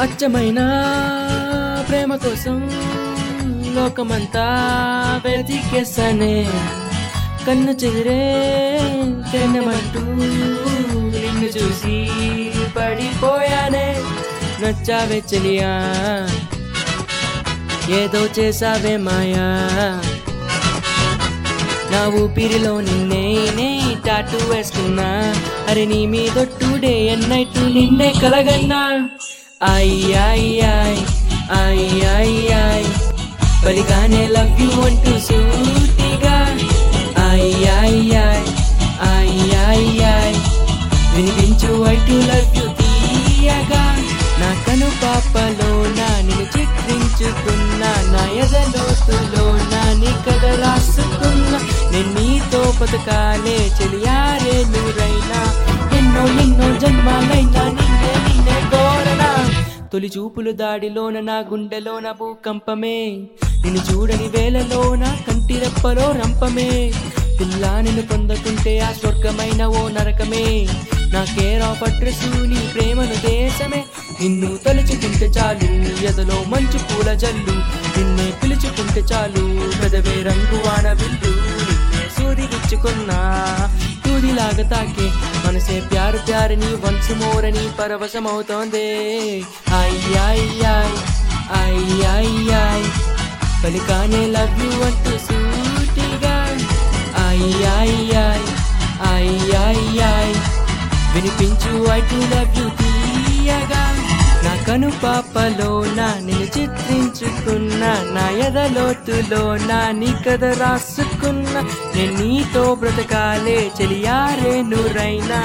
అచ్చమైన ప్రేమ కోసం లోకమంతా వెతికేసానే. కన్ను చెదిరే తినమంటూ నిన్ను చూసి పడిపోయానే. నచ్చావే చెలియా ఏదో చేసావే మాయా. నా ఊపిరిలో నిన్నే నే టాటూ వేసుకున్నా అరే నీ మీదొట్టుడే ఎన్నైట్ నిన్నే కలగన్నా. I I I I I I బలిగానే love you అంటూ సూటిగా I I I I I I వినిపించు ఐ టు లవ్ యూ తీయగా. నా కను పాపలో నా నిన్ను చిత్రించుకున్నా నా ఎదలోతులో నా నీ కథ రాసుకున్నా నేను నీతో బతకాలే చెలియారే నూరైనా. ఎన్నో ఎన్నో జన్మాలైనా తొలి చూపులు దాడిలోన నా గుండెలోన భూకంపమే. నిన్ను చూడని వేళలోన కంటి రెప్పలో రంపమే. పిల్ల నిన్ను పొందకుంటే ఆ స్వర్గమైన ఓ నరకమే. నా కేర్ ఆఫ్ అడ్రస్ నీ ప్రేమను దేశమే. నిన్ను తలుచుకుంటే చాలు ఎదలో మంచు పూల జల్లు. నిన్నే పిలుచుకుంటే చాలు పెదవే రంగు వాన విల్లు. నిన్నే సూదిగుచ్చుకున్నా తూదిలాగా తాకే మనసే ప్యారు ప్యారని వన్స్ మోరని పరవశమవుతోంది అయ్యాయ్ అయ్యాయ్ పలికానే లవ్ యూ అంటూ సూటిగా అయ్యాయ్ అయ్యాయ్ వినిపించు ఐ టు లవ్ యూ తీయగా నా నా నిన్ను చిత్రించుకున్నా నా ఎదలోతులో నా నీ కథ రాసుకున్నా నేను నీతో బ్రతకాలే చెలియారే నూరైనా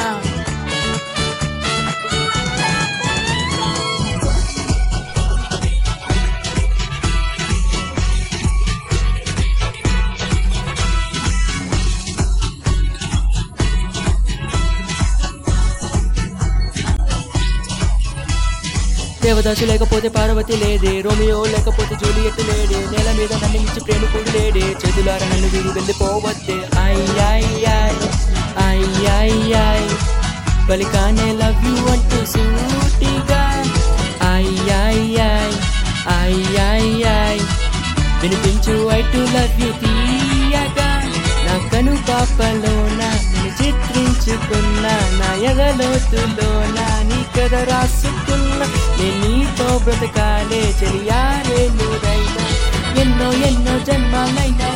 దేవదాసు లేకపోతే పార్వతి లేదే రోమియో లేకపోతే జూలియట్ లేడే నేల మీద నన్ను మించి ప్రేమికుడు లేడే చేతులార నన్ను వీడి వెళ్ళిపోవద్దే. అయ్యాయ్ అయ్యాయ్ బలికానే లవ్ యూ అంటూ సూటిగా. అయ్యాయ్ అయ్యాయ్ వినిపించు ఐ టు లవ్ యూ తీయగా. నా కను పాపలోన చిత్రించుకున్న నా ఎగలోతులోనా. నీ కథ రాసుకున్నా నేను నీతో బ్రతకాలే చెలియాలే నూరైనా ఎన్నో ఎన్నో జన్మాలైనా